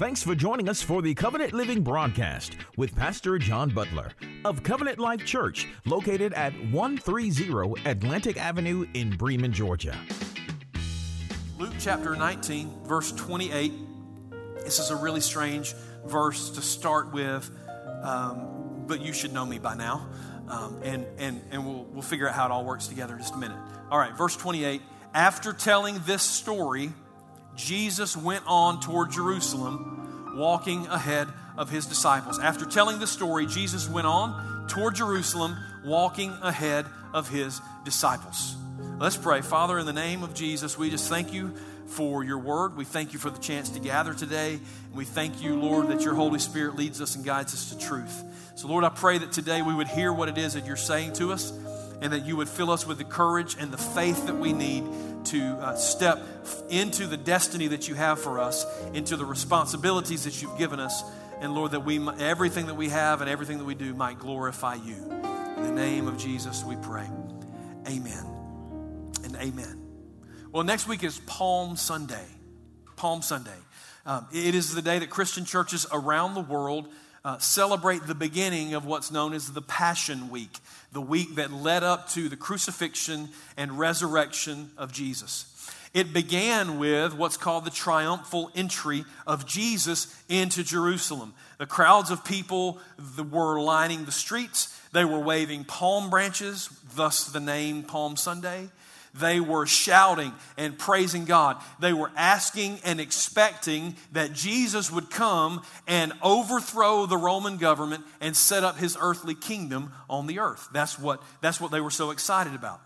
Thanks for joining us for the Covenant Living broadcast with Pastor John Butler of Covenant Life Church, located at 130 Atlantic Avenue in Bremen, Georgia. Luke chapter 19, verse 28. This is a really strange verse to start with, um, but you should know me by now. Um, and and, and we'll, we'll figure out how it all works together in just a minute. All right, verse 28. After telling this story, Jesus went on toward Jerusalem, walking ahead of his disciples. After telling the story, Jesus went on toward Jerusalem, walking ahead of his disciples. Let's pray. Father, in the name of Jesus, we just thank you for your word. We thank you for the chance to gather today. And we thank you, Lord, that your Holy Spirit leads us and guides us to truth. So, Lord, I pray that today we would hear what it is that you're saying to us and that you would fill us with the courage and the faith that we need to uh, step into the destiny that you have for us, into the responsibilities that you've given us. And Lord, that we everything that we have and everything that we do might glorify you. In the name of Jesus, we pray. Amen and amen. Well, next week is Palm Sunday. Palm Sunday. Um, it is the day that Christian churches around the world uh, celebrate the beginning of what's known as the Passion Week, the week that led up to the crucifixion and resurrection of Jesus. It began with what's called the triumphal entry of Jesus into Jerusalem. The crowds of people were lining the streets. They were waving palm branches, thus the name Palm Sunday. They were shouting and praising God. They were asking and expecting that Jesus would come and overthrow the Roman government and set up his earthly kingdom on the earth. That's what, that's what they were so excited about.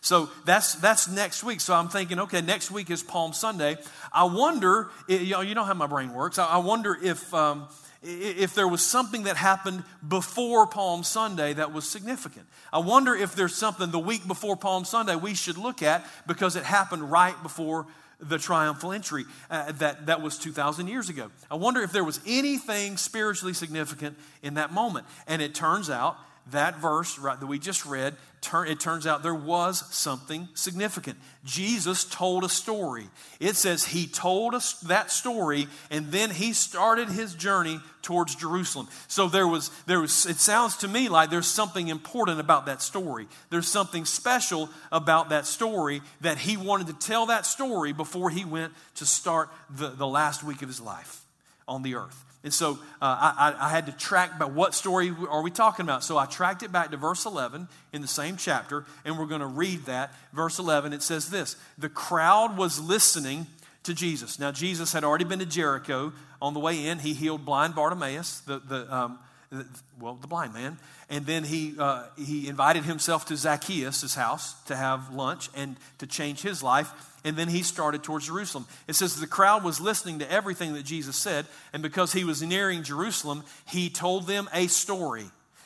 So that's that's next week. So I'm thinking, okay, next week is Palm Sunday. I wonder, you know, you know how my brain works. I wonder if um, if there was something that happened before Palm Sunday that was significant. I wonder if there's something the week before Palm Sunday we should look at because it happened right before the triumphal entry uh, that, that was 2,000 years ago. I wonder if there was anything spiritually significant in that moment. And it turns out that verse right, that we just read, it turns out there was something significant. Jesus told a story. It says he told us that story, and then he started his journey towards Jerusalem. So there was, there was, it sounds to me like there's something important about that story. There's something special about that story that he wanted to tell that story before he went to start the, the last week of his life on the earth. And so uh, I, I, had to track back what story are we talking about. So I tracked it back to verse 11 in the same chapter, and we're going to read that. Verse 11, it says this The crowd was listening to Jesus. Now, Jesus had already been to Jericho. On the way in, he healed blind Bartimaeus, the, the, um, the well, the blind man. And then he, uh, he invited himself to Zacchaeus' house to have lunch and to change his life and then he started towards Jerusalem. It says the crowd was listening to everything that Jesus said, and because he was nearing Jerusalem, he told them a story.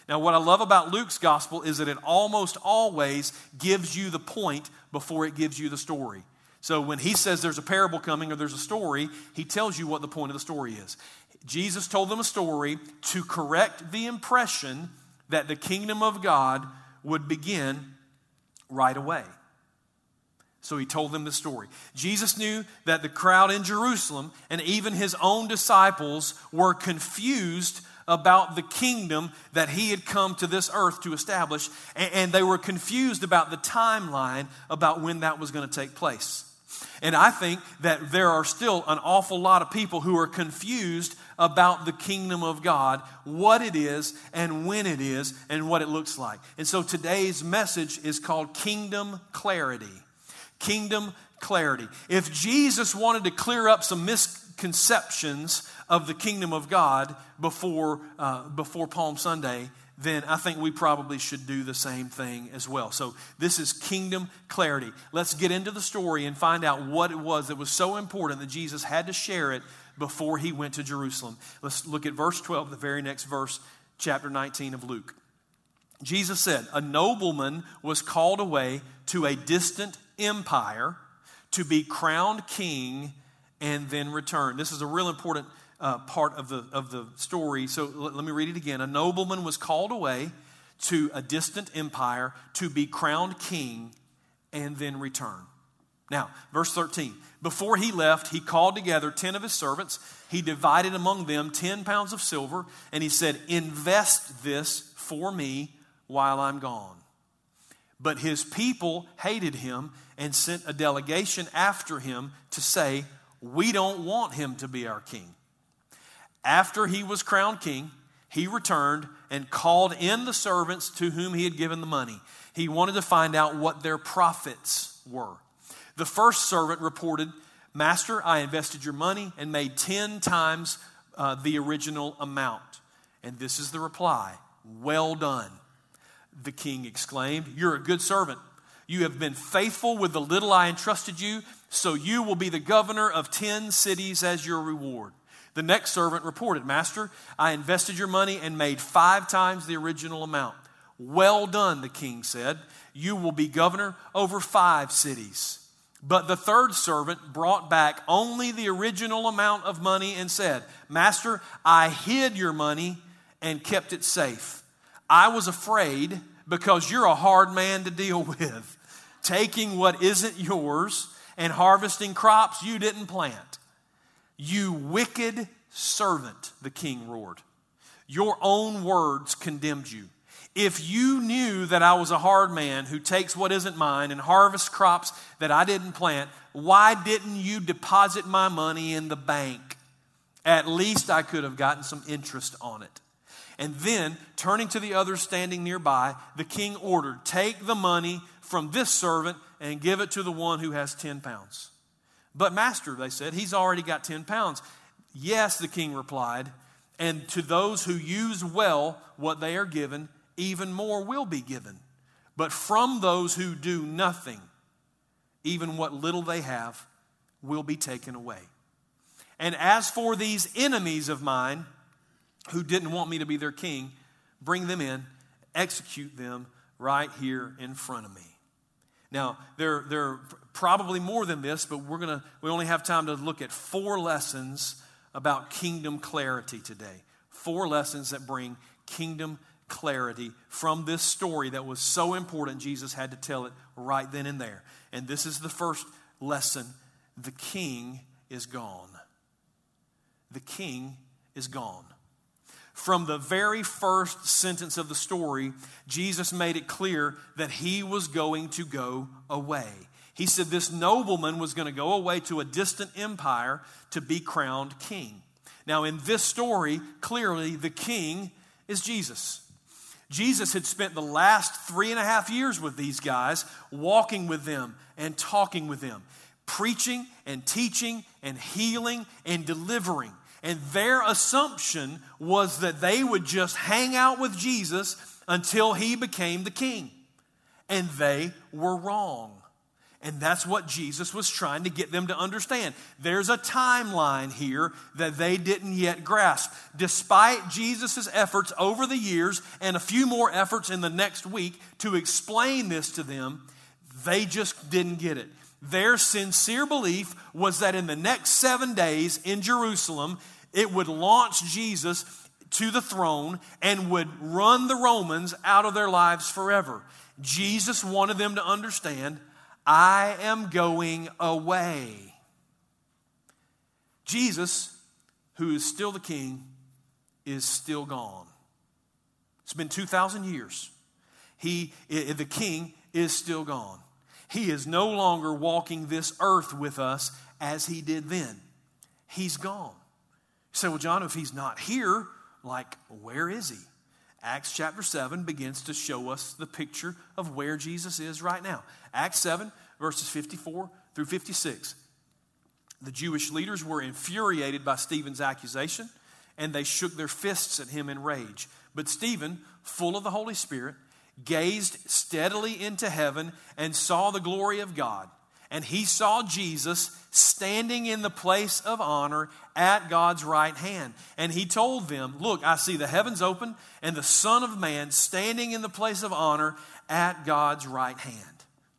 Now, what I love about Luke's gospel is that it almost always gives you the point before it gives you the story. So when he says there's a parable coming or there's a story, he tells you what the point of the story is. Jesus told them a story to correct the impression that the kingdom of God would begin right away. So he told them the story. Jesus knew that the crowd in Jerusalem and even his own disciples were confused about the kingdom that he had come to this earth to establish, and they were confused about the timeline about when that was going to take place. And I think that there are still an awful lot of people who are confused about the kingdom of God, what it is, and when it is, and what it looks like. And so today's message is called Kingdom Clarity kingdom clarity. If Jesus wanted to clear up some misconceptions of the kingdom of God before, uh, before Palm Sunday, then I think we probably should do the same thing as well. So, this is kingdom clarity. Let's get into the story and find out what it was that was so important that Jesus had to share it before he went to Jerusalem. Let's look at verse 12, the very next verse, chapter 19 of Luke. Jesus said, A nobleman was called away to a distant empire to be crowned king and then return. This is a real important uh, part of the, of the story. So let, let me read it again. A nobleman was called away to a distant empire to be crowned king and then return. Now, verse 13. Before he left, he called together 10 of his servants. He divided among them 10 pounds of silver, and he said, Invest this for me while I'm gone. But his people hated him and sent a delegation after him to say, We don't want him to be our king. After he was crowned king, he returned and called in the servants to whom he had given the money. He wanted to find out what their profits were. The first servant reported, Master, I invested your money and made 10 times uh, the original amount. And this is the reply Well done, the king exclaimed. You're a good servant. You have been faithful with the little I entrusted you, so you will be the governor of 10 cities as your reward. The next servant reported, Master, I invested your money and made five times the original amount. Well done, the king said. You will be governor over five cities. But the third servant brought back only the original amount of money and said, Master, I hid your money and kept it safe. I was afraid because you're a hard man to deal with, taking what isn't yours and harvesting crops you didn't plant. You wicked servant, the king roared. Your own words condemned you. If you knew that I was a hard man who takes what isn't mine and harvests crops that I didn't plant, why didn't you deposit my money in the bank? At least I could have gotten some interest on it. And then, turning to the others standing nearby, the king ordered, Take the money from this servant and give it to the one who has 10 pounds. But, master, they said, he's already got 10 pounds. Yes, the king replied, and to those who use well what they are given, even more will be given. But from those who do nothing, even what little they have will be taken away. And as for these enemies of mine who didn't want me to be their king, bring them in, execute them right here in front of me. Now, there, there are probably more than this, but we're gonna, we only have time to look at four lessons about kingdom clarity today. Four lessons that bring kingdom clarity from this story that was so important, Jesus had to tell it right then and there. And this is the first lesson the king is gone. The king is gone. From the very first sentence of the story, Jesus made it clear that he was going to go away. He said this nobleman was going to go away to a distant empire to be crowned king. Now, in this story, clearly the king is Jesus. Jesus had spent the last three and a half years with these guys, walking with them and talking with them, preaching and teaching and healing and delivering. And their assumption was that they would just hang out with Jesus until he became the king. And they were wrong. And that's what Jesus was trying to get them to understand. There's a timeline here that they didn't yet grasp. Despite Jesus' efforts over the years and a few more efforts in the next week to explain this to them, they just didn't get it. Their sincere belief was that in the next seven days in Jerusalem, it would launch Jesus to the throne and would run the Romans out of their lives forever. Jesus wanted them to understand I am going away. Jesus, who is still the king, is still gone. It's been 2,000 years. He, the king is still gone. He is no longer walking this earth with us as he did then. He's gone. Say, well, John, if he's not here, like, where is he? Acts chapter 7 begins to show us the picture of where Jesus is right now. Acts 7, verses 54 through 56. The Jewish leaders were infuriated by Stephen's accusation, and they shook their fists at him in rage. But Stephen, full of the Holy Spirit, gazed steadily into heaven and saw the glory of God and he saw Jesus standing in the place of honor at God's right hand. And he told them, Look, I see the heavens open and the Son of Man standing in the place of honor at God's right hand.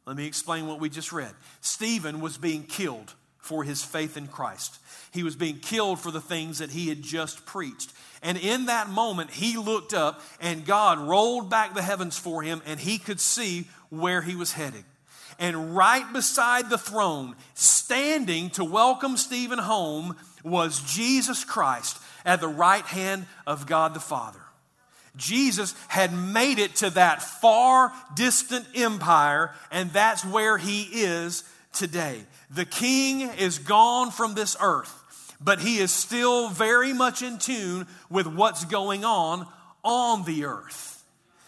Let me explain what we just read. Stephen was being killed for his faith in Christ. He was being killed for the things that he had just preached. And in that moment, he looked up and God rolled back the heavens for him and he could see where he was heading. And right beside the throne, standing to welcome Stephen home, was Jesus Christ at the right hand of God the Father. Jesus had made it to that far distant empire, and that's where he is today. The king is gone from this earth, but he is still very much in tune with what's going on on the earth.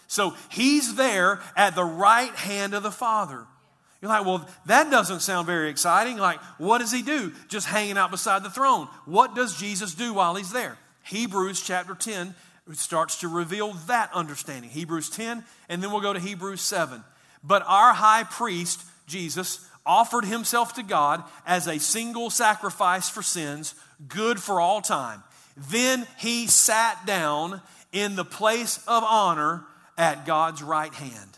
So he's there at the right hand of the Father. You're like, well, that doesn't sound very exciting. Like, what does he do? Just hanging out beside the throne. What does Jesus do while he's there? Hebrews chapter 10 starts to reveal that understanding. Hebrews 10, and then we'll go to Hebrews 7. But our high priest, Jesus, offered himself to God as a single sacrifice for sins, good for all time. Then he sat down in the place of honor at God's right hand.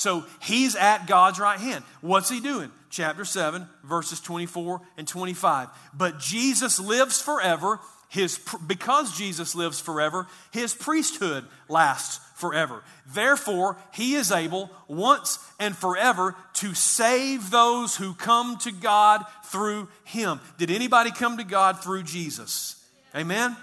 So he's at God's right hand. What's he doing? Chapter 7, verses 24 and 25. But Jesus lives forever his, because Jesus lives forever, his priesthood lasts forever. Therefore, he is able once and forever to save those who come to God through him. Did anybody come to God through Jesus? Amen?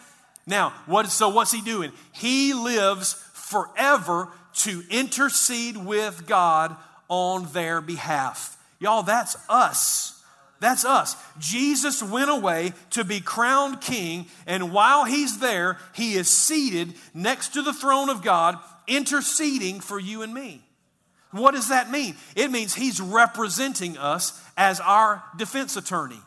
Now, what, so what's he doing? He lives forever to intercede with God on their behalf. Y'all, that's us. That's us. Jesus went away to be crowned king, and while he's there, he is seated next to the throne of God, interceding for you and me. What does that mean? It means he's representing us as our defense attorney.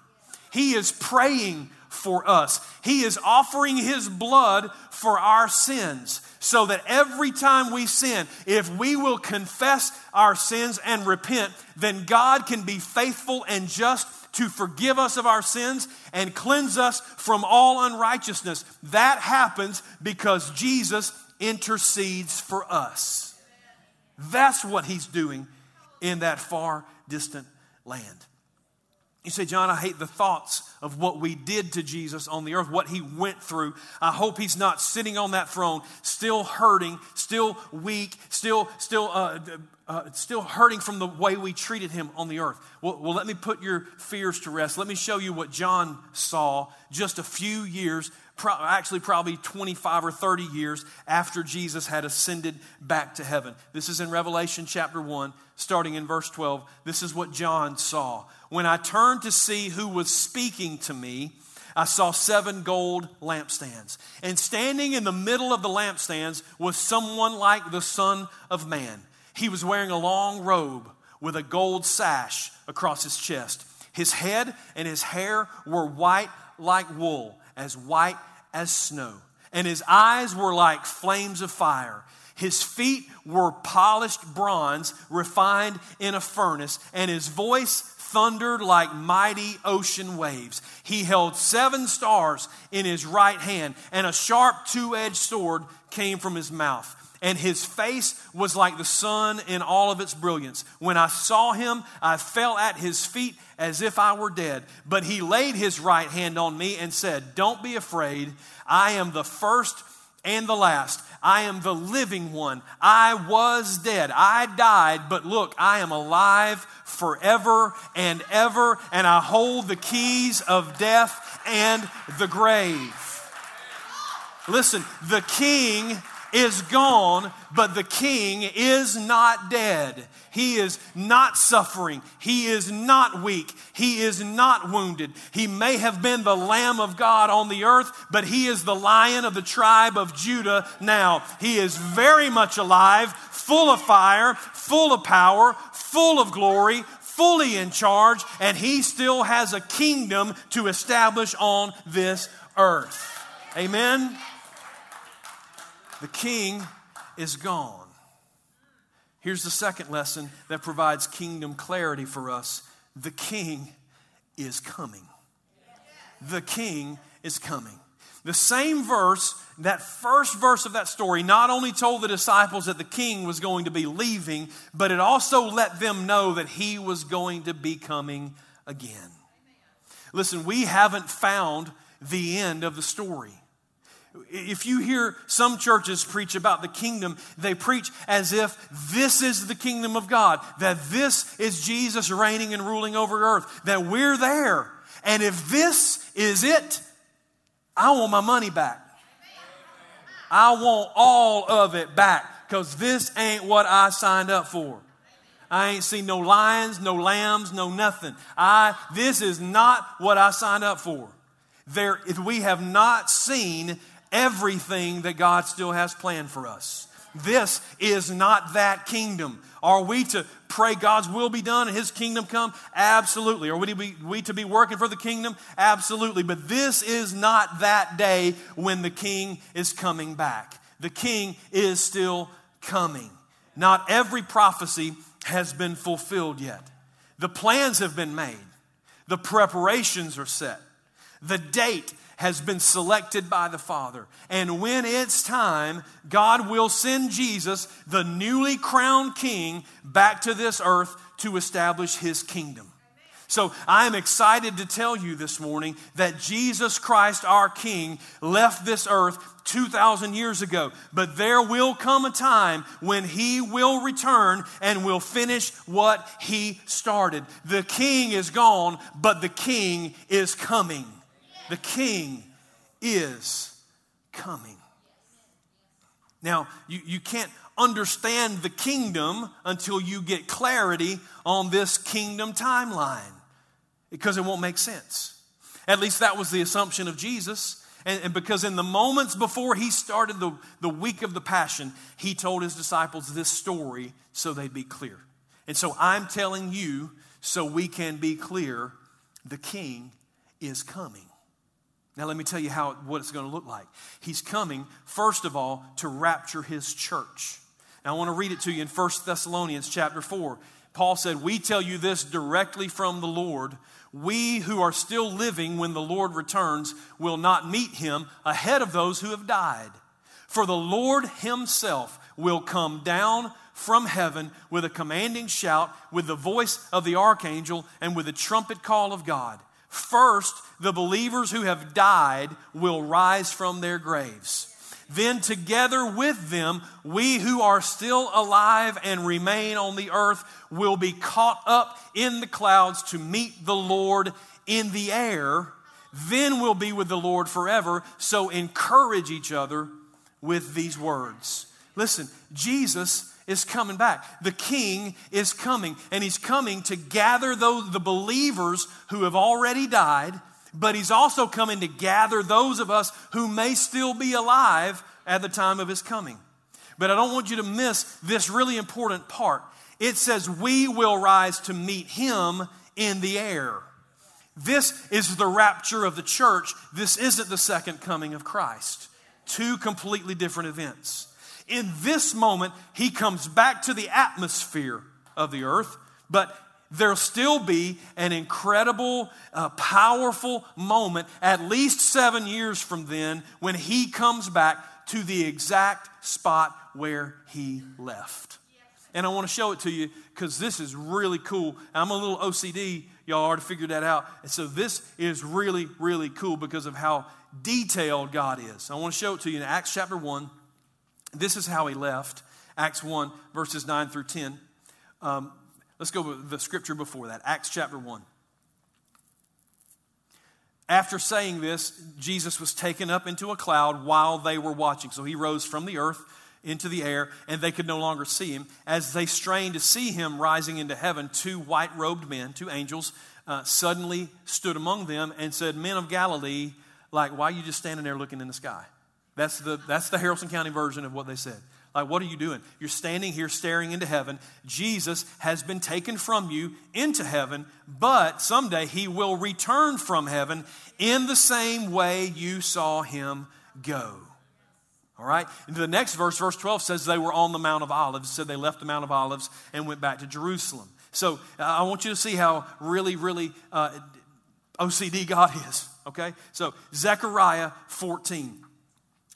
He is praying for us. He is offering his blood for our sins so that every time we sin, if we will confess our sins and repent, then God can be faithful and just to forgive us of our sins and cleanse us from all unrighteousness. That happens because Jesus intercedes for us. That's what he's doing in that far distant land. You say, John, I hate the thoughts of what we did to Jesus on the earth, what he went through. I hope he's not sitting on that throne, still hurting, still weak, still, still, uh, uh, still hurting from the way we treated him on the earth. Well, well, let me put your fears to rest. Let me show you what John saw just a few years, pro- actually, probably 25 or 30 years after Jesus had ascended back to heaven. This is in Revelation chapter 1, starting in verse 12. This is what John saw. When I turned to see who was speaking to me, I saw seven gold lampstands. And standing in the middle of the lampstands was someone like the Son of Man. He was wearing a long robe with a gold sash across his chest. His head and his hair were white like wool, as white as snow. And his eyes were like flames of fire. His feet were polished bronze refined in a furnace, and his voice thundered like mighty ocean waves. He held seven stars in his right hand, and a sharp two edged sword came from his mouth. And his face was like the sun in all of its brilliance. When I saw him, I fell at his feet as if I were dead. But he laid his right hand on me and said, Don't be afraid. I am the first and the last. I am the living one. I was dead. I died, but look, I am alive forever and ever, and I hold the keys of death and the grave. Listen, the king is gone, but the king is not dead. He is not suffering. He is not weak. He is not wounded. He may have been the Lamb of God on the earth, but he is the Lion of the tribe of Judah now. He is very much alive, full of fire, full of power, full of glory, fully in charge, and he still has a kingdom to establish on this earth. Amen. The king is gone. Here's the second lesson that provides kingdom clarity for us the king is coming. The king is coming. The same verse, that first verse of that story, not only told the disciples that the king was going to be leaving, but it also let them know that he was going to be coming again. Listen, we haven't found the end of the story. If you hear some churches preach about the kingdom, they preach as if this is the kingdom of God, that this is Jesus reigning and ruling over earth, that we're there. And if this is it, I want my money back. I want all of it back because this ain't what I signed up for. I ain't seen no lions, no lambs, no nothing. I this is not what I signed up for. There, we have not seen everything that God still has planned for us. This is not that kingdom. Are we to pray God's will be done and His kingdom come? Absolutely. Are we to, be, we to be working for the kingdom? Absolutely. But this is not that day when the king is coming back. The king is still coming. Not every prophecy has been fulfilled yet. The plans have been made, the preparations are set, the date has been selected by the Father. And when it's time, God will send Jesus, the newly crowned King, back to this earth to establish his kingdom. So I'm excited to tell you this morning that Jesus Christ, our King, left this earth 2,000 years ago. But there will come a time when he will return and will finish what he started. The King is gone, but the King is coming the king is coming. Now, you, you can't understand the kingdom until you get clarity on this kingdom timeline because it won't make sense. At least that was the assumption of Jesus. And, and, because in the moments before he started the, the week of the Passion, he told his disciples this story so they'd be clear. And so I'm telling you so we can be clear the king is coming. Now, let me tell you how, what it's going to look like. He's coming, first of all, to rapture his church. Now, I want to read it to you in 1 Thessalonians chapter 4. Paul said, We tell you this directly from the Lord. We who are still living when the Lord returns will not meet him ahead of those who have died. For the Lord himself will come down from heaven with a commanding shout, with the voice of the archangel, and with the trumpet call of God. First, the believers who have died will rise from their graves. Then, together with them, we who are still alive and remain on the earth will be caught up in the clouds to meet the Lord in the air. Then we'll be with the Lord forever. So, encourage each other with these words. Listen, Jesus is coming back. The king is coming, and he's coming to gather those, the believers who have already died, but he's also coming to gather those of us who may still be alive at the time of his coming. But I don't want you to miss this really important part. It says, We will rise to meet him in the air. This is the rapture of the church. This isn't the second coming of Christ. Two completely different events in this moment, he comes back to the atmosphere of the earth, but there'll still be an incredible, uh, powerful moment, at least seven years from then, when he comes back to the exact spot where he left. And I want to show it to you because this is really cool. I'm a little OCD, y'all already figured that out. And so this is really, really cool because of how detailed God is. I want to show it to you in Acts chapter 1. This is how he left. Acts 1, verses 9 through 10. Um, let's go with the scripture before that. Acts chapter 1. After saying this, Jesus was taken up into a cloud while they were watching. So he rose from the earth into the air, and they could no longer see him. As they strained to see him rising into heaven, two white robed men, two angels, uh, suddenly stood among them and said, Men of Galilee, like, why are you just standing there looking in the sky? That's the, that's the Haralson County version of what they said. Like, what are you doing? You're standing here staring into heaven. Jesus has been taken from you into heaven, but someday he will return from heaven in the same way you saw him go. All right? The next verse, verse 12, says they were on the Mount of Olives. Said they left the Mount of Olives and went back to Jerusalem. So uh, I want you to see how really, really uh, OCD God is. Okay? So Zechariah 14.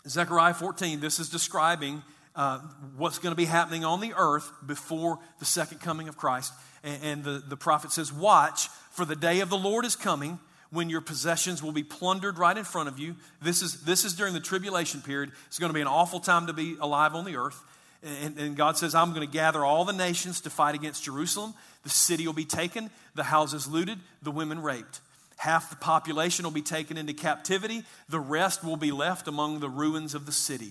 Zechariah 14, this is describing uh, what's going to be happening on the earth before the second coming of Christ. And, and the, the prophet says, Watch, for the day of the Lord is coming when your possessions will be plundered right in front of you. This is, this is during the tribulation period. It's going to be an awful time to be alive on the earth. And, and God says, I'm going to gather all the nations to fight against Jerusalem. The city will be taken, the houses looted, the women raped. Half the population will be taken into captivity, the rest will be left among the ruins of the city.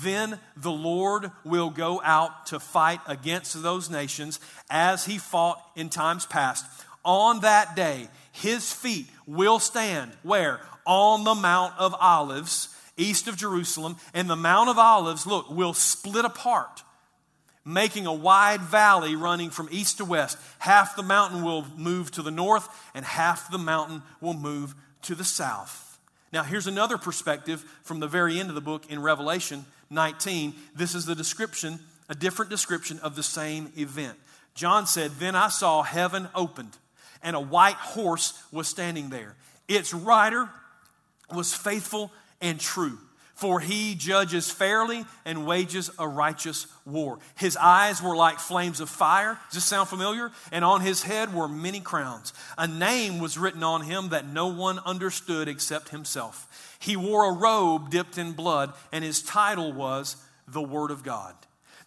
Then the Lord will go out to fight against those nations as he fought in times past. On that day, his feet will stand where? On the Mount of Olives, east of Jerusalem. And the Mount of Olives, look, will split apart, making a wide valley running from east to west. Half the mountain will move to the north, and half the mountain will move to the south. Now, here's another perspective from the very end of the book in Revelation 19. This is the description, a different description of the same event. John said, Then I saw heaven opened, and a white horse was standing there. Its rider was faithful and true for he judges fairly and wages a righteous war. His eyes were like flames of fire. Does this sound familiar? And on his head were many crowns. A name was written on him that no one understood except himself. He wore a robe dipped in blood, and his title was the Word of God.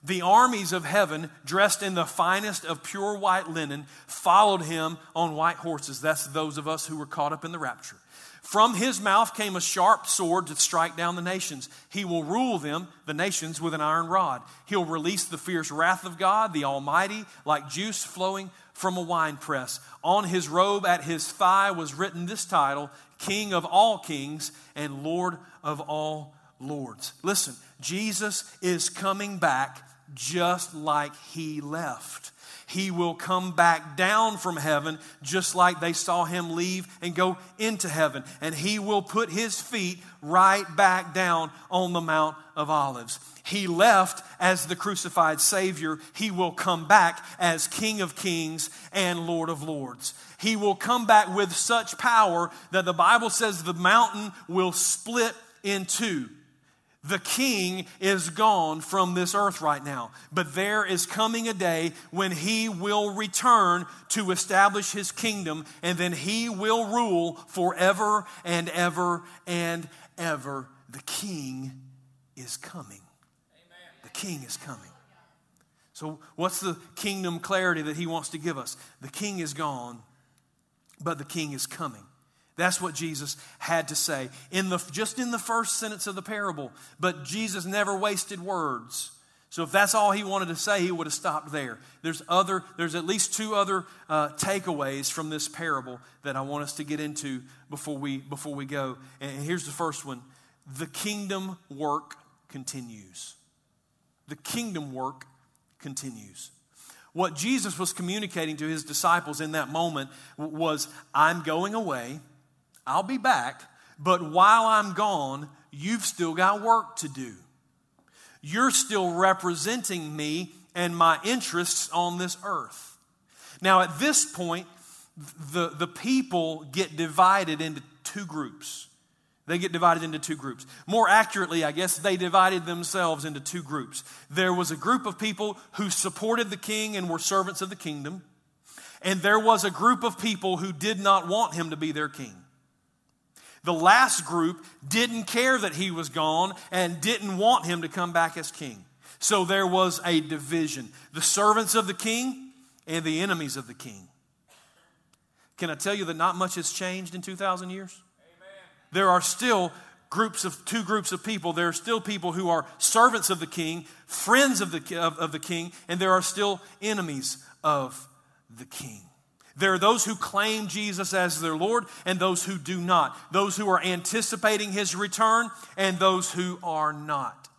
The armies of heaven, dressed in the finest of pure white linen, followed him on white horses. That's those of us who were caught up in the rapture. From his mouth came a sharp sword to strike down the nations. He will rule them, the nations, with an iron rod. He'll release the fierce wrath of God, the Almighty, like juice flowing from a winepress. On his robe at his thigh was written this title King of all kings and Lord of all lords. Listen, Jesus is coming back just like he left he will come back down from heaven just like they saw him leave and go into heaven. And he will put his feet right back down on the Mount of Olives. He left as the crucified Savior. He will come back as King of Kings and Lord of Lords. He will come back with such power that the Bible says the mountain will split in two. The king is gone from this earth right now, but there is coming a day when he will return to establish his kingdom, and then he will rule forever and ever and ever. The king is coming. Amen. The king is coming. So, what's the kingdom clarity that he wants to give us? The king is gone, but the king is coming. That's what Jesus had to say in the, just in the first sentence of the parable. But Jesus never wasted words. So if that's all he wanted to say, he would have stopped there. There's other, there's at least two other uh, takeaways from this parable that I want us to get into before we before we go. And here's the first one: the kingdom work continues. The kingdom work continues. What Jesus was communicating to his disciples in that moment was, "I'm going away." I'll be back, but while I'm gone, you've still got work to do. You're still representing me and my interests on this earth. Now, at this point, the, the people get divided into two groups. They get divided into two groups. More accurately, I guess, they divided themselves into two groups. There was a group of people who supported the king and were servants of the kingdom, and there was a group of people who did not want him to be their king. The last group didn't care that he was gone and didn't want him to come back as king. So there was a division the servants of the king and the enemies of the king. Can I tell you that not much has changed in 2,000 years? Amen. There are still groups of two groups of people. There are still people who are servants of the king, friends of the, of, of the king, and there are still enemies of the king. There are those who claim Jesus as their Lord and those who do not. Those who are anticipating his return and those who are not.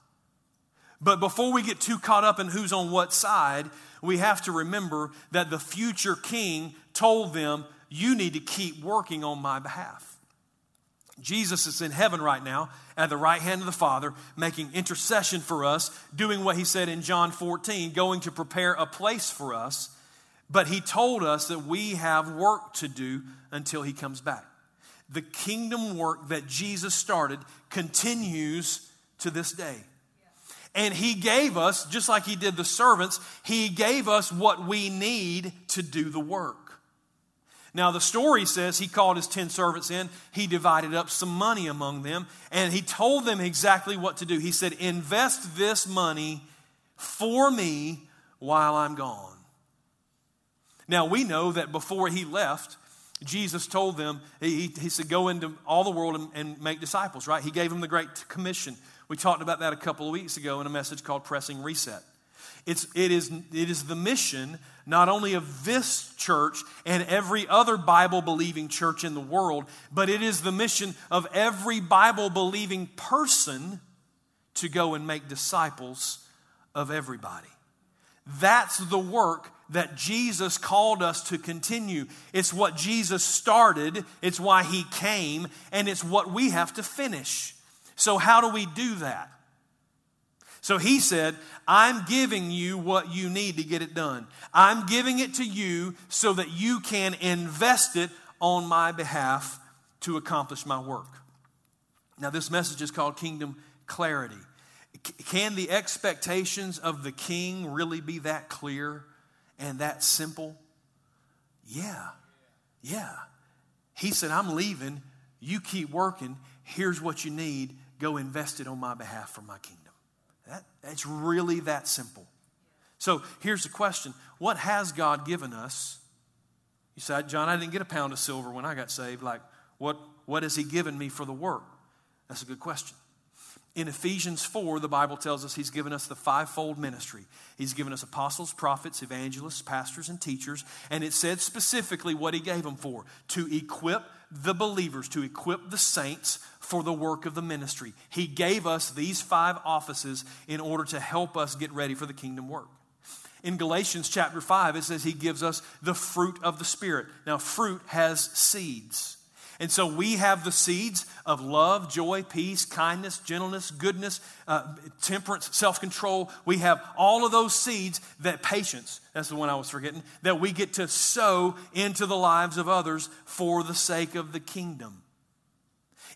But before we get too caught up in who's on what side, we have to remember that the future king told them, You need to keep working on my behalf. Jesus is in heaven right now at the right hand of the Father, making intercession for us, doing what he said in John 14, going to prepare a place for us but he told us that we have work to do until he comes back. The kingdom work that Jesus started continues to this day. And he gave us, just like he did the servants, he gave us what we need to do the work. Now, the story says he called his 10 servants in, he divided up some money among them, and he told them exactly what to do. He said, Invest this money for me while I'm gone. Now, we know that before he left, Jesus told them, he, he said, Go into all the world and, and make disciples, right? He gave them the Great Commission. We talked about that a couple of weeks ago in a message called Pressing Reset. It's, it, is, it is the mission not only of this church and every other Bible believing church in the world, but it is the mission of every Bible believing person to go and make disciples of everybody. That's the work that Jesus called us to continue. It's what Jesus started, it's why he came, and it's what we have to finish. So, how do we do that? So he said, I'm giving you what you need to get it done. I'm giving it to you so that you can invest it on my behalf to accomplish my work. Now, this message is called Kingdom Clarity. Can the expectations of the king really be that clear and that simple? Yeah. Yeah. He said, I'm leaving. You keep working. Here's what you need. Go invest it on my behalf for my kingdom. That, it's really that simple. So here's the question What has God given us? You said, John, I didn't get a pound of silver when I got saved. Like, what, what has He given me for the work? That's a good question. In Ephesians 4, the Bible tells us He's given us the fivefold ministry. He's given us apostles, prophets, evangelists, pastors, and teachers. And it said specifically what He gave them for to equip the believers, to equip the saints for the work of the ministry. He gave us these five offices in order to help us get ready for the kingdom work. In Galatians chapter 5, it says He gives us the fruit of the Spirit. Now, fruit has seeds. And so we have the seeds of love, joy, peace, kindness, gentleness, goodness, uh, temperance, self control. We have all of those seeds that patience, that's the one I was forgetting, that we get to sow into the lives of others for the sake of the kingdom.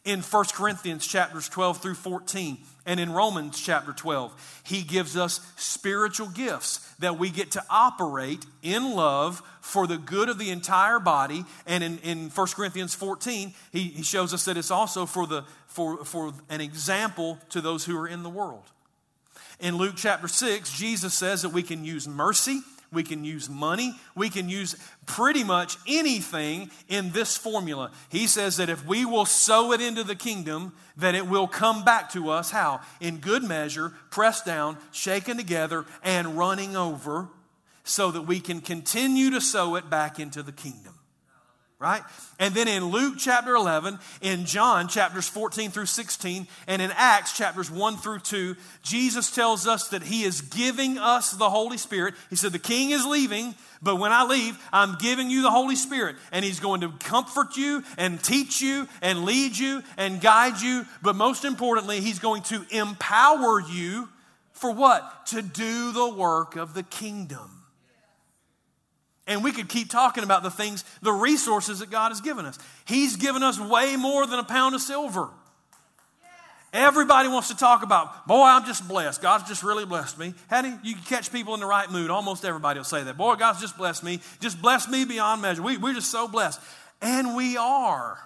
In 1 Corinthians chapters 12 through 14, and in Romans chapter 12, he gives us spiritual gifts that we get to operate in love for the good of the entire body. And in, in 1 Corinthians 14, he, he shows us that it's also for, the, for, for an example to those who are in the world. In Luke chapter 6, Jesus says that we can use mercy we can use money. We can use pretty much anything in this formula. He says that if we will sow it into the kingdom, that it will come back to us. How? In good measure, pressed down, shaken together, and running over, so that we can continue to sow it back into the kingdom right? And then in Luke chapter 11, in John chapters 14 through 16, and in Acts chapters 1 through 2, Jesus tells us that he is giving us the Holy Spirit. He said, The king is leaving, but when I leave, I'm giving you the Holy Spirit. And he's going to comfort you and teach you and lead you and guide you. But most importantly, he's going to empower you for what? To do the work of the kingdom. And we could keep talking about the things, the resources that God has given us. He's given us way more than a pound of silver. Everybody wants to talk about, boy, I'm just blessed. God's just really blessed me. Honey, you can catch people in the right mood. Almost everybody will say that. Boy, God's just blessed me. Just blessed me beyond measure. We, we're just so blessed. And we are.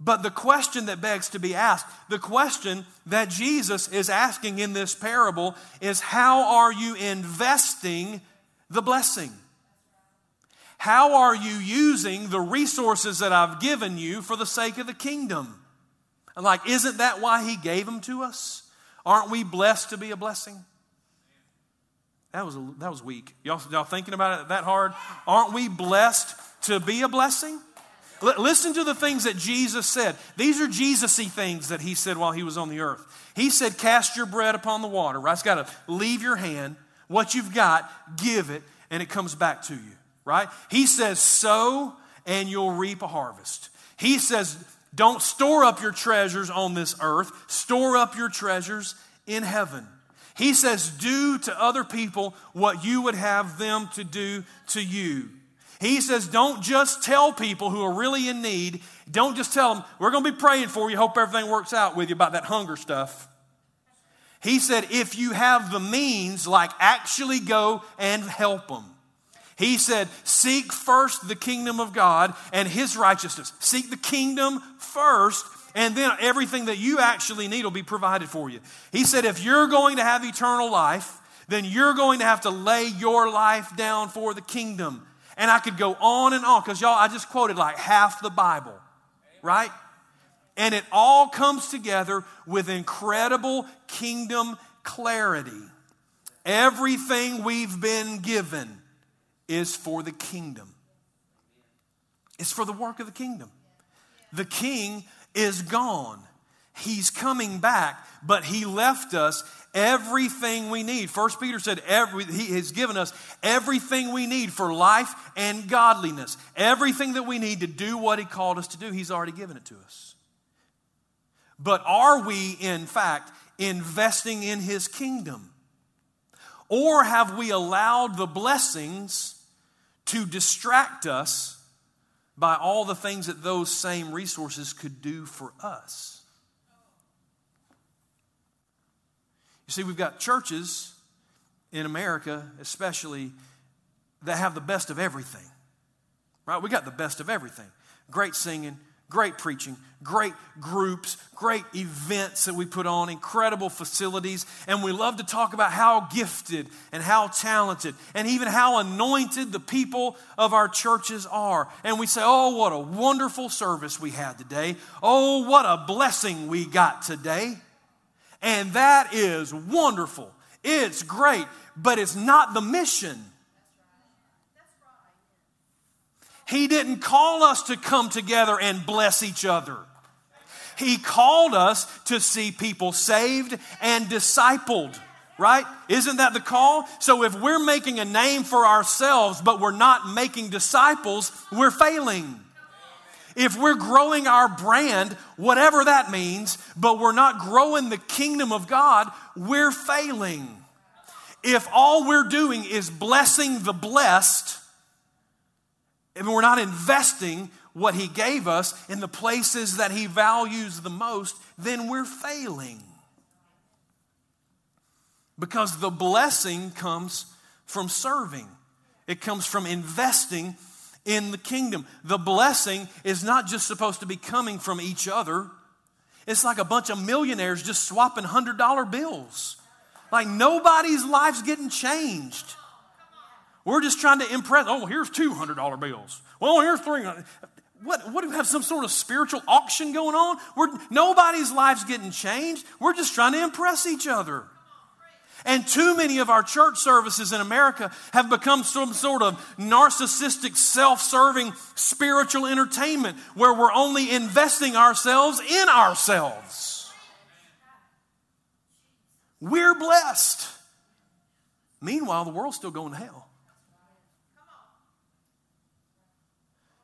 But the question that begs to be asked, the question that Jesus is asking in this parable is how are you investing the blessing? How are you using the resources that I've given you for the sake of the kingdom? And like, isn't that why He gave them to us? Aren't we blessed to be a blessing? That was, that was weak. Y'all, y'all thinking about it that hard? Aren't we blessed to be a blessing? L- listen to the things that Jesus said. These are Jesus-y things that he said while he was on the earth. He said, Cast your bread upon the water, right? It's got to leave your hand. What you've got, give it, and it comes back to you right? He says, sow and you'll reap a harvest. He says, don't store up your treasures on this earth, store up your treasures in heaven. He says, Do to other people what you would have them to do to you. He says, Don't just tell people who are really in need, don't just tell them, We're going to be praying for you, hope everything works out with you about that hunger stuff. He said, If you have the means, like actually go and help them. He said, Seek first the kingdom of God and his righteousness. Seek the kingdom first, and then everything that you actually need will be provided for you. He said, If you're going to have eternal life, then you're going to have to lay your life down for the kingdom. And I could go on and on because y'all, I just quoted like half the Bible, right? And it all comes together with incredible kingdom clarity. Everything we've been given is for the kingdom. It's for the work of the kingdom. The king is gone. He's coming back, but he left us everything we need. First Peter said every, he has given us everything we need for life and godliness. Everything that we need to do what he called us to do, he's already given it to us. But are we in fact investing in his kingdom? Or have we allowed the blessings to distract us by all the things that those same resources could do for us. You see, we've got churches in America, especially, that have the best of everything. Right? We got the best of everything. Great singing, great preaching, great groups, great events that we put on, incredible facilities, and we love to talk about how gifted and how talented and even how anointed the people of our churches are. And we say, Oh, what a wonderful service we had today. Oh, what a blessing we got today. And that is wonderful. It's great, but it's not the mission. He didn't call us to come together and bless each other. He called us to see people saved and discipled, right? Isn't that the call? So if we're making a name for ourselves, but we're not making disciples, we're failing. If we're growing our brand, whatever that means, but we're not growing the kingdom of God, we're failing. If all we're doing is blessing the blessed, and we're not investing what He gave us in the places that He values the most, then we're failing. Because the blessing comes from serving, it comes from investing in the kingdom. The blessing is not just supposed to be coming from each other, it's like a bunch of millionaires just swapping $100 bills. Like nobody's life's getting changed. We're just trying to impress. Oh, here's $200 bills. Well, here's 300 what, what do we have some sort of spiritual auction going on? We're, nobody's life's getting changed. We're just trying to impress each other. And too many of our church services in America have become some sort of narcissistic, self serving spiritual entertainment where we're only investing ourselves in ourselves. We're blessed. Meanwhile, the world's still going to hell.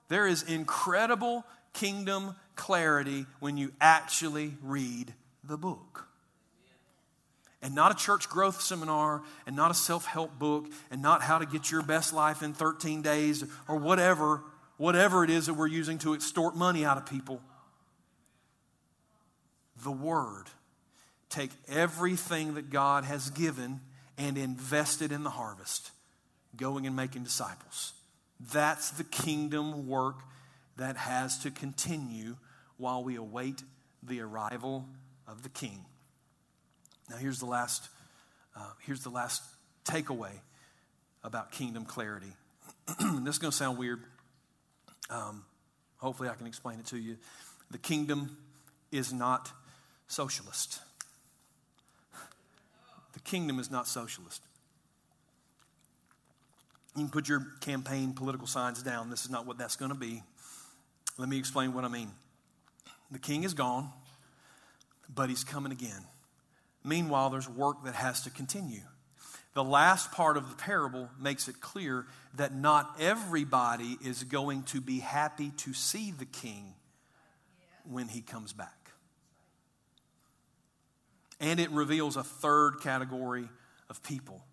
There is incredible kingdom clarity when you actually read the book. And not a church growth seminar, and not a self help book, and not how to get your best life in 13 days, or whatever, whatever it is that we're using to extort money out of people. The Word. Take everything that God has given and invest it in the harvest, going and making disciples. That's the kingdom work that has to continue while we await the arrival of the king. Now, here's the last, uh, here's the last takeaway about kingdom clarity. this is going to sound weird. Um, hopefully, I can explain it to you. The kingdom is not socialist. The kingdom is not socialist. You can put your campaign political signs down. This is not what that's going to be. Let me explain what I mean. The king is gone, but he's coming again. Meanwhile, there's work that has to continue. The last part of the parable makes it clear that not everybody is going to be happy to see the king when he comes back. And it reveals a third category of people.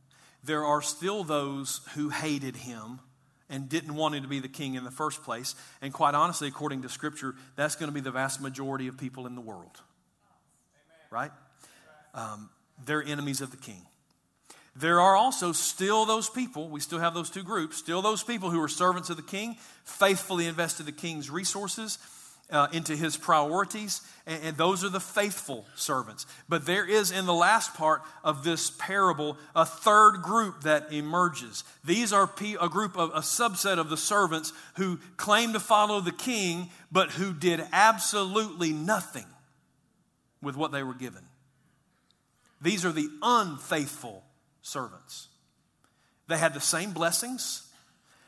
There are still those who hated him and didn't want him to be the king in the first place. And quite honestly, according to Scripture, that's going to be the vast majority of people in the world. Right? Um, they're enemies of the king. There are also still those people, we still have those two groups, still those people who are servants of the king, faithfully invested the king's resources uh, into his priorities, and, and those are the faithful servants. But there is in the last part of this parable a third group that emerges. These are a group of a subset of the servants who claim to follow the king, but who did absolutely nothing with what they were given. These are the unfaithful servants. They had the same blessings,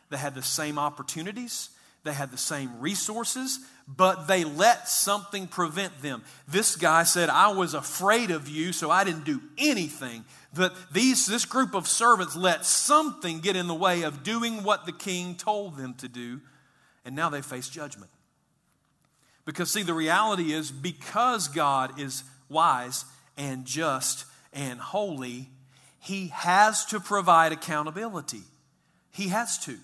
they had the same opportunities, they had the same resources, but they let something prevent them. This guy said, I was afraid of you, so I didn't do anything. But these, this group of servants let something get in the way of doing what the king told them to do, and now they face judgment. Because, see, the reality is because God is wise and just and holy, he has to provide accountability. He has to.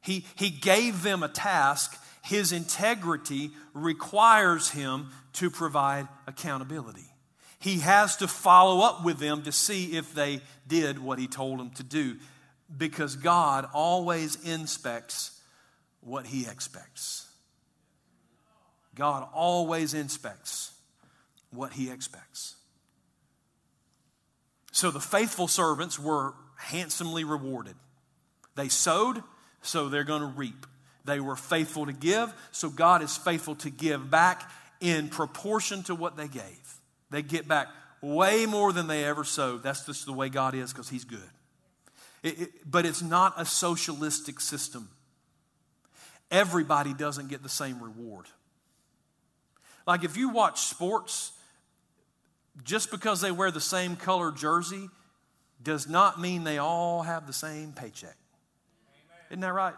He, he gave them a task. His integrity requires him to provide accountability. He has to follow up with them to see if they did what he told them to do because God always inspects what he expects. God always inspects what he expects. So the faithful servants were handsomely rewarded. They sowed, so they're going to reap. They were faithful to give, so God is faithful to give back in proportion to what they gave. They get back way more than they ever sowed. That's just the way God is because He's good. It, it, but it's not a socialistic system. Everybody doesn't get the same reward. Like if you watch sports, just because they wear the same color jersey does not mean they all have the same paycheck. Isn't that right?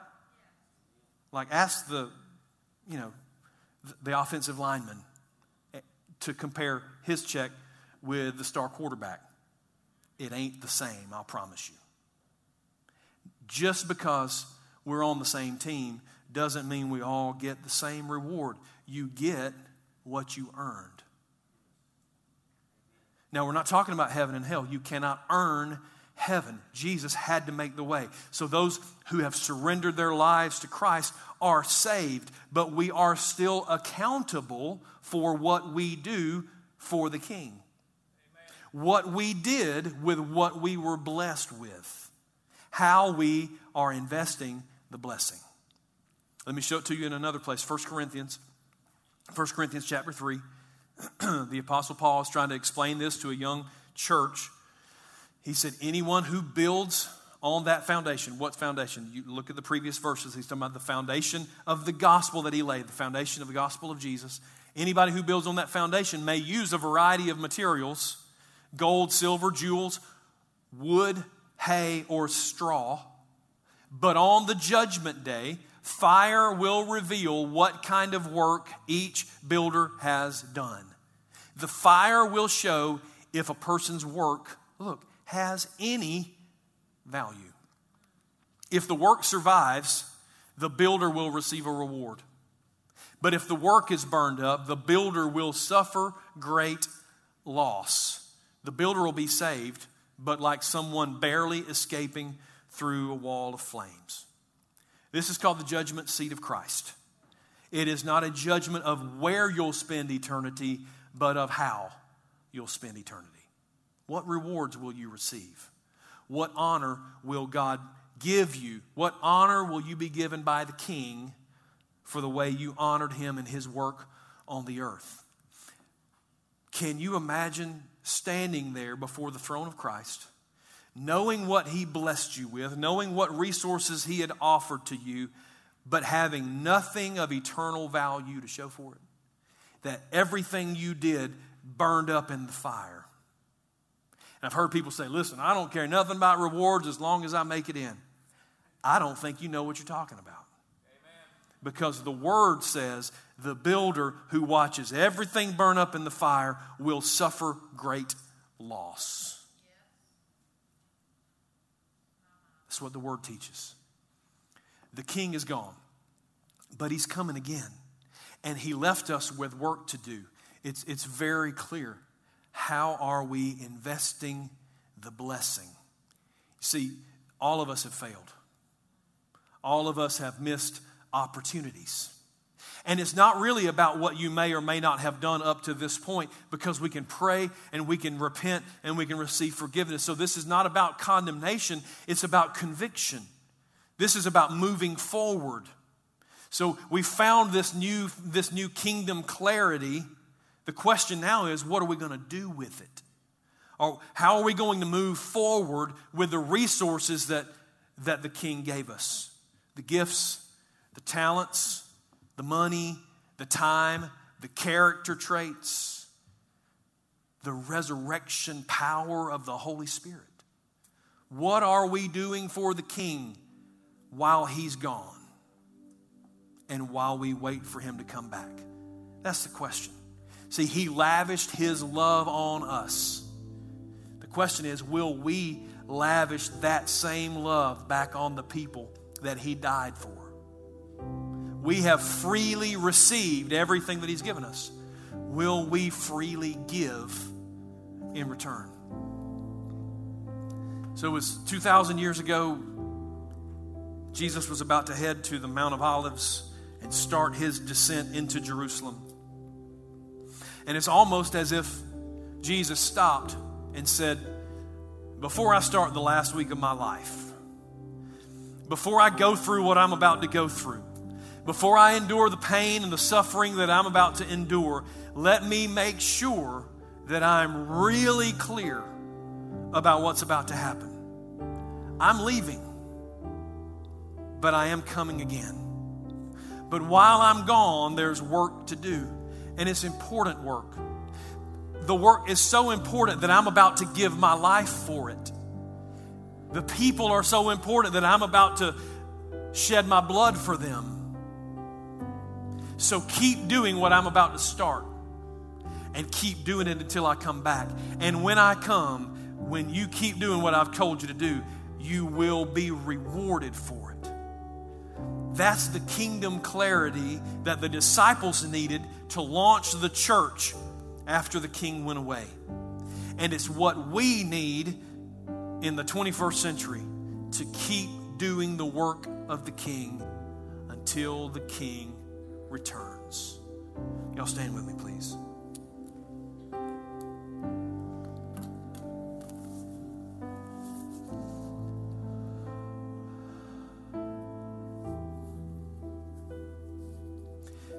Like, ask the, you know, the offensive lineman eh, to compare his check with the star quarterback. It ain't the same, I'll promise you. Just because we're on the same team doesn't mean we all get the same reward. You get what you earned. Now, we're not talking about heaven and hell. You cannot earn heaven. Jesus had to make the way. So, those who have surrendered their lives to Christ are saved, but we are still accountable for what we do for the King. What we did with what we were blessed with, how we are investing the blessing. Let me show it to you in another place 1 Corinthians, 1 Corinthians chapter 3. the Apostle Paul is trying to explain this to a young church. He said, Anyone who builds on that foundation, what foundation? You look at the previous verses. He's talking about the foundation of the gospel that he laid, the foundation of the gospel of Jesus. Anybody who builds on that foundation may use a variety of materials gold, silver, jewels, wood, hay, or straw. But on the judgment day, fire will reveal what kind of work each builder has done. The fire will show if a person's work, look, has any value. If the work survives, the builder will receive a reward. But if the work is burned up, the builder will suffer great loss. The builder will be saved, but like someone barely escaping through a wall of flames. This is called the judgment seat of Christ. It is not a judgment of where you'll spend eternity, but of how you'll spend eternity. What rewards will you receive? What honor will God give you? What honor will you be given by the King for the way you honored him in his work on the earth? Can you imagine standing there before the throne of Christ, knowing what he blessed you with, knowing what resources he had offered to you, but having nothing of eternal value to show for it? that everything you did burned up in the fire. I've heard people say, listen, I don't care nothing about rewards as long as I make it in. I don't think you know what you're talking about. Amen. because the word says the builder who watches everything burn up in the fire will suffer great loss. That's what the word teaches. The king is gone, but he's coming again. And he left us with work to do. It's, it's very clear. How are we investing the blessing? See, all of us have failed. All of us have missed opportunities. And it's not really about what you may or may not have done up to this point because we can pray and we can repent and we can receive forgiveness. So this is not about condemnation, it's about conviction. This is about moving forward. So we found this new, this new kingdom clarity. The question now is what are we going to do with it? Or how are we going to move forward with the resources that, that the king gave us? The gifts, the talents, the money, the time, the character traits, the resurrection power of the Holy Spirit. What are we doing for the King while He's gone and while we wait for Him to come back? That's the question. See, He lavished His love on us. The question is will we lavish that same love back on the people that He died for? We have freely received everything that He's given us. Will we freely give in return? So it was 2,000 years ago. Jesus was about to head to the Mount of Olives and start his descent into Jerusalem. And it's almost as if Jesus stopped and said, Before I start the last week of my life, before I go through what I'm about to go through, before I endure the pain and the suffering that I'm about to endure, let me make sure that I'm really clear about what's about to happen. I'm leaving, but I am coming again. But while I'm gone, there's work to do, and it's important work. The work is so important that I'm about to give my life for it. The people are so important that I'm about to shed my blood for them. So keep doing what I'm about to start and keep doing it until I come back. And when I come, when you keep doing what I've told you to do, you will be rewarded for it. That's the kingdom clarity that the disciples needed to launch the church after the king went away. And it's what we need in the 21st century to keep doing the work of the king until the king returns. Y'all stand with me, please.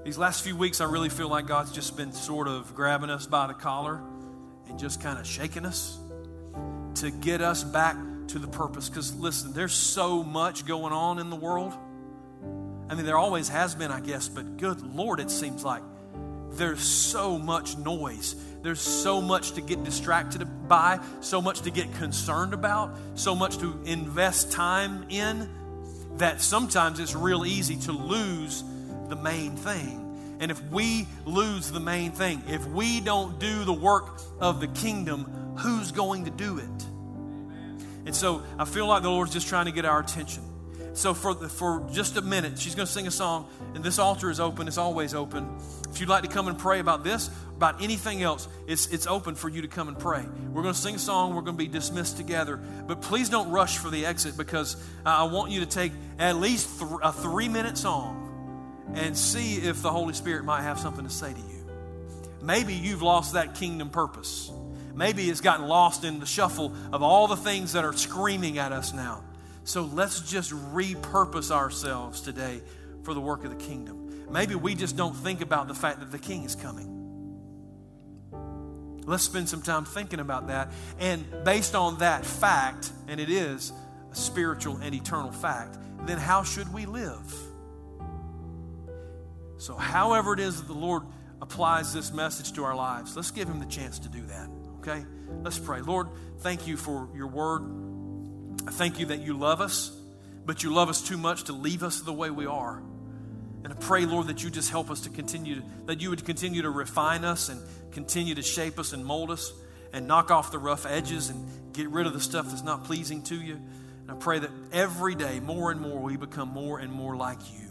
These last few weeks, I really feel like God's just been sort of grabbing us by the collar and just kind of shaking us to get us back to the purpose. Because listen, there's so much going on in the world. I mean, there always has been, I guess, but good Lord, it seems like there's so much noise. There's so much to get distracted by, so much to get concerned about, so much to invest time in that sometimes it's real easy to lose the main thing. And if we lose the main thing, if we don't do the work of the kingdom, who's going to do it? And so I feel like the Lord's just trying to get our attention. So, for, for just a minute, she's going to sing a song, and this altar is open. It's always open. If you'd like to come and pray about this, about anything else, it's, it's open for you to come and pray. We're going to sing a song. We're going to be dismissed together. But please don't rush for the exit because I want you to take at least th- a three minute song and see if the Holy Spirit might have something to say to you. Maybe you've lost that kingdom purpose. Maybe it's gotten lost in the shuffle of all the things that are screaming at us now. So let's just repurpose ourselves today for the work of the kingdom. Maybe we just don't think about the fact that the king is coming. Let's spend some time thinking about that. And based on that fact, and it is a spiritual and eternal fact, then how should we live? So, however it is that the Lord applies this message to our lives, let's give Him the chance to do that. Okay? Let's pray. Lord, thank you for your word. I thank you that you love us, but you love us too much to leave us the way we are. And I pray, Lord, that you just help us to continue, to, that you would continue to refine us and continue to shape us and mold us and knock off the rough edges and get rid of the stuff that's not pleasing to you. And I pray that every day, more and more, we become more and more like you.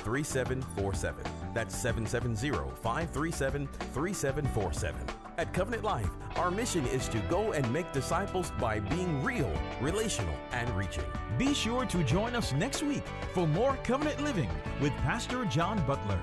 3747. That's 770 537 3747. At Covenant Life, our mission is to go and make disciples by being real, relational, and reaching. Be sure to join us next week for more Covenant Living with Pastor John Butler.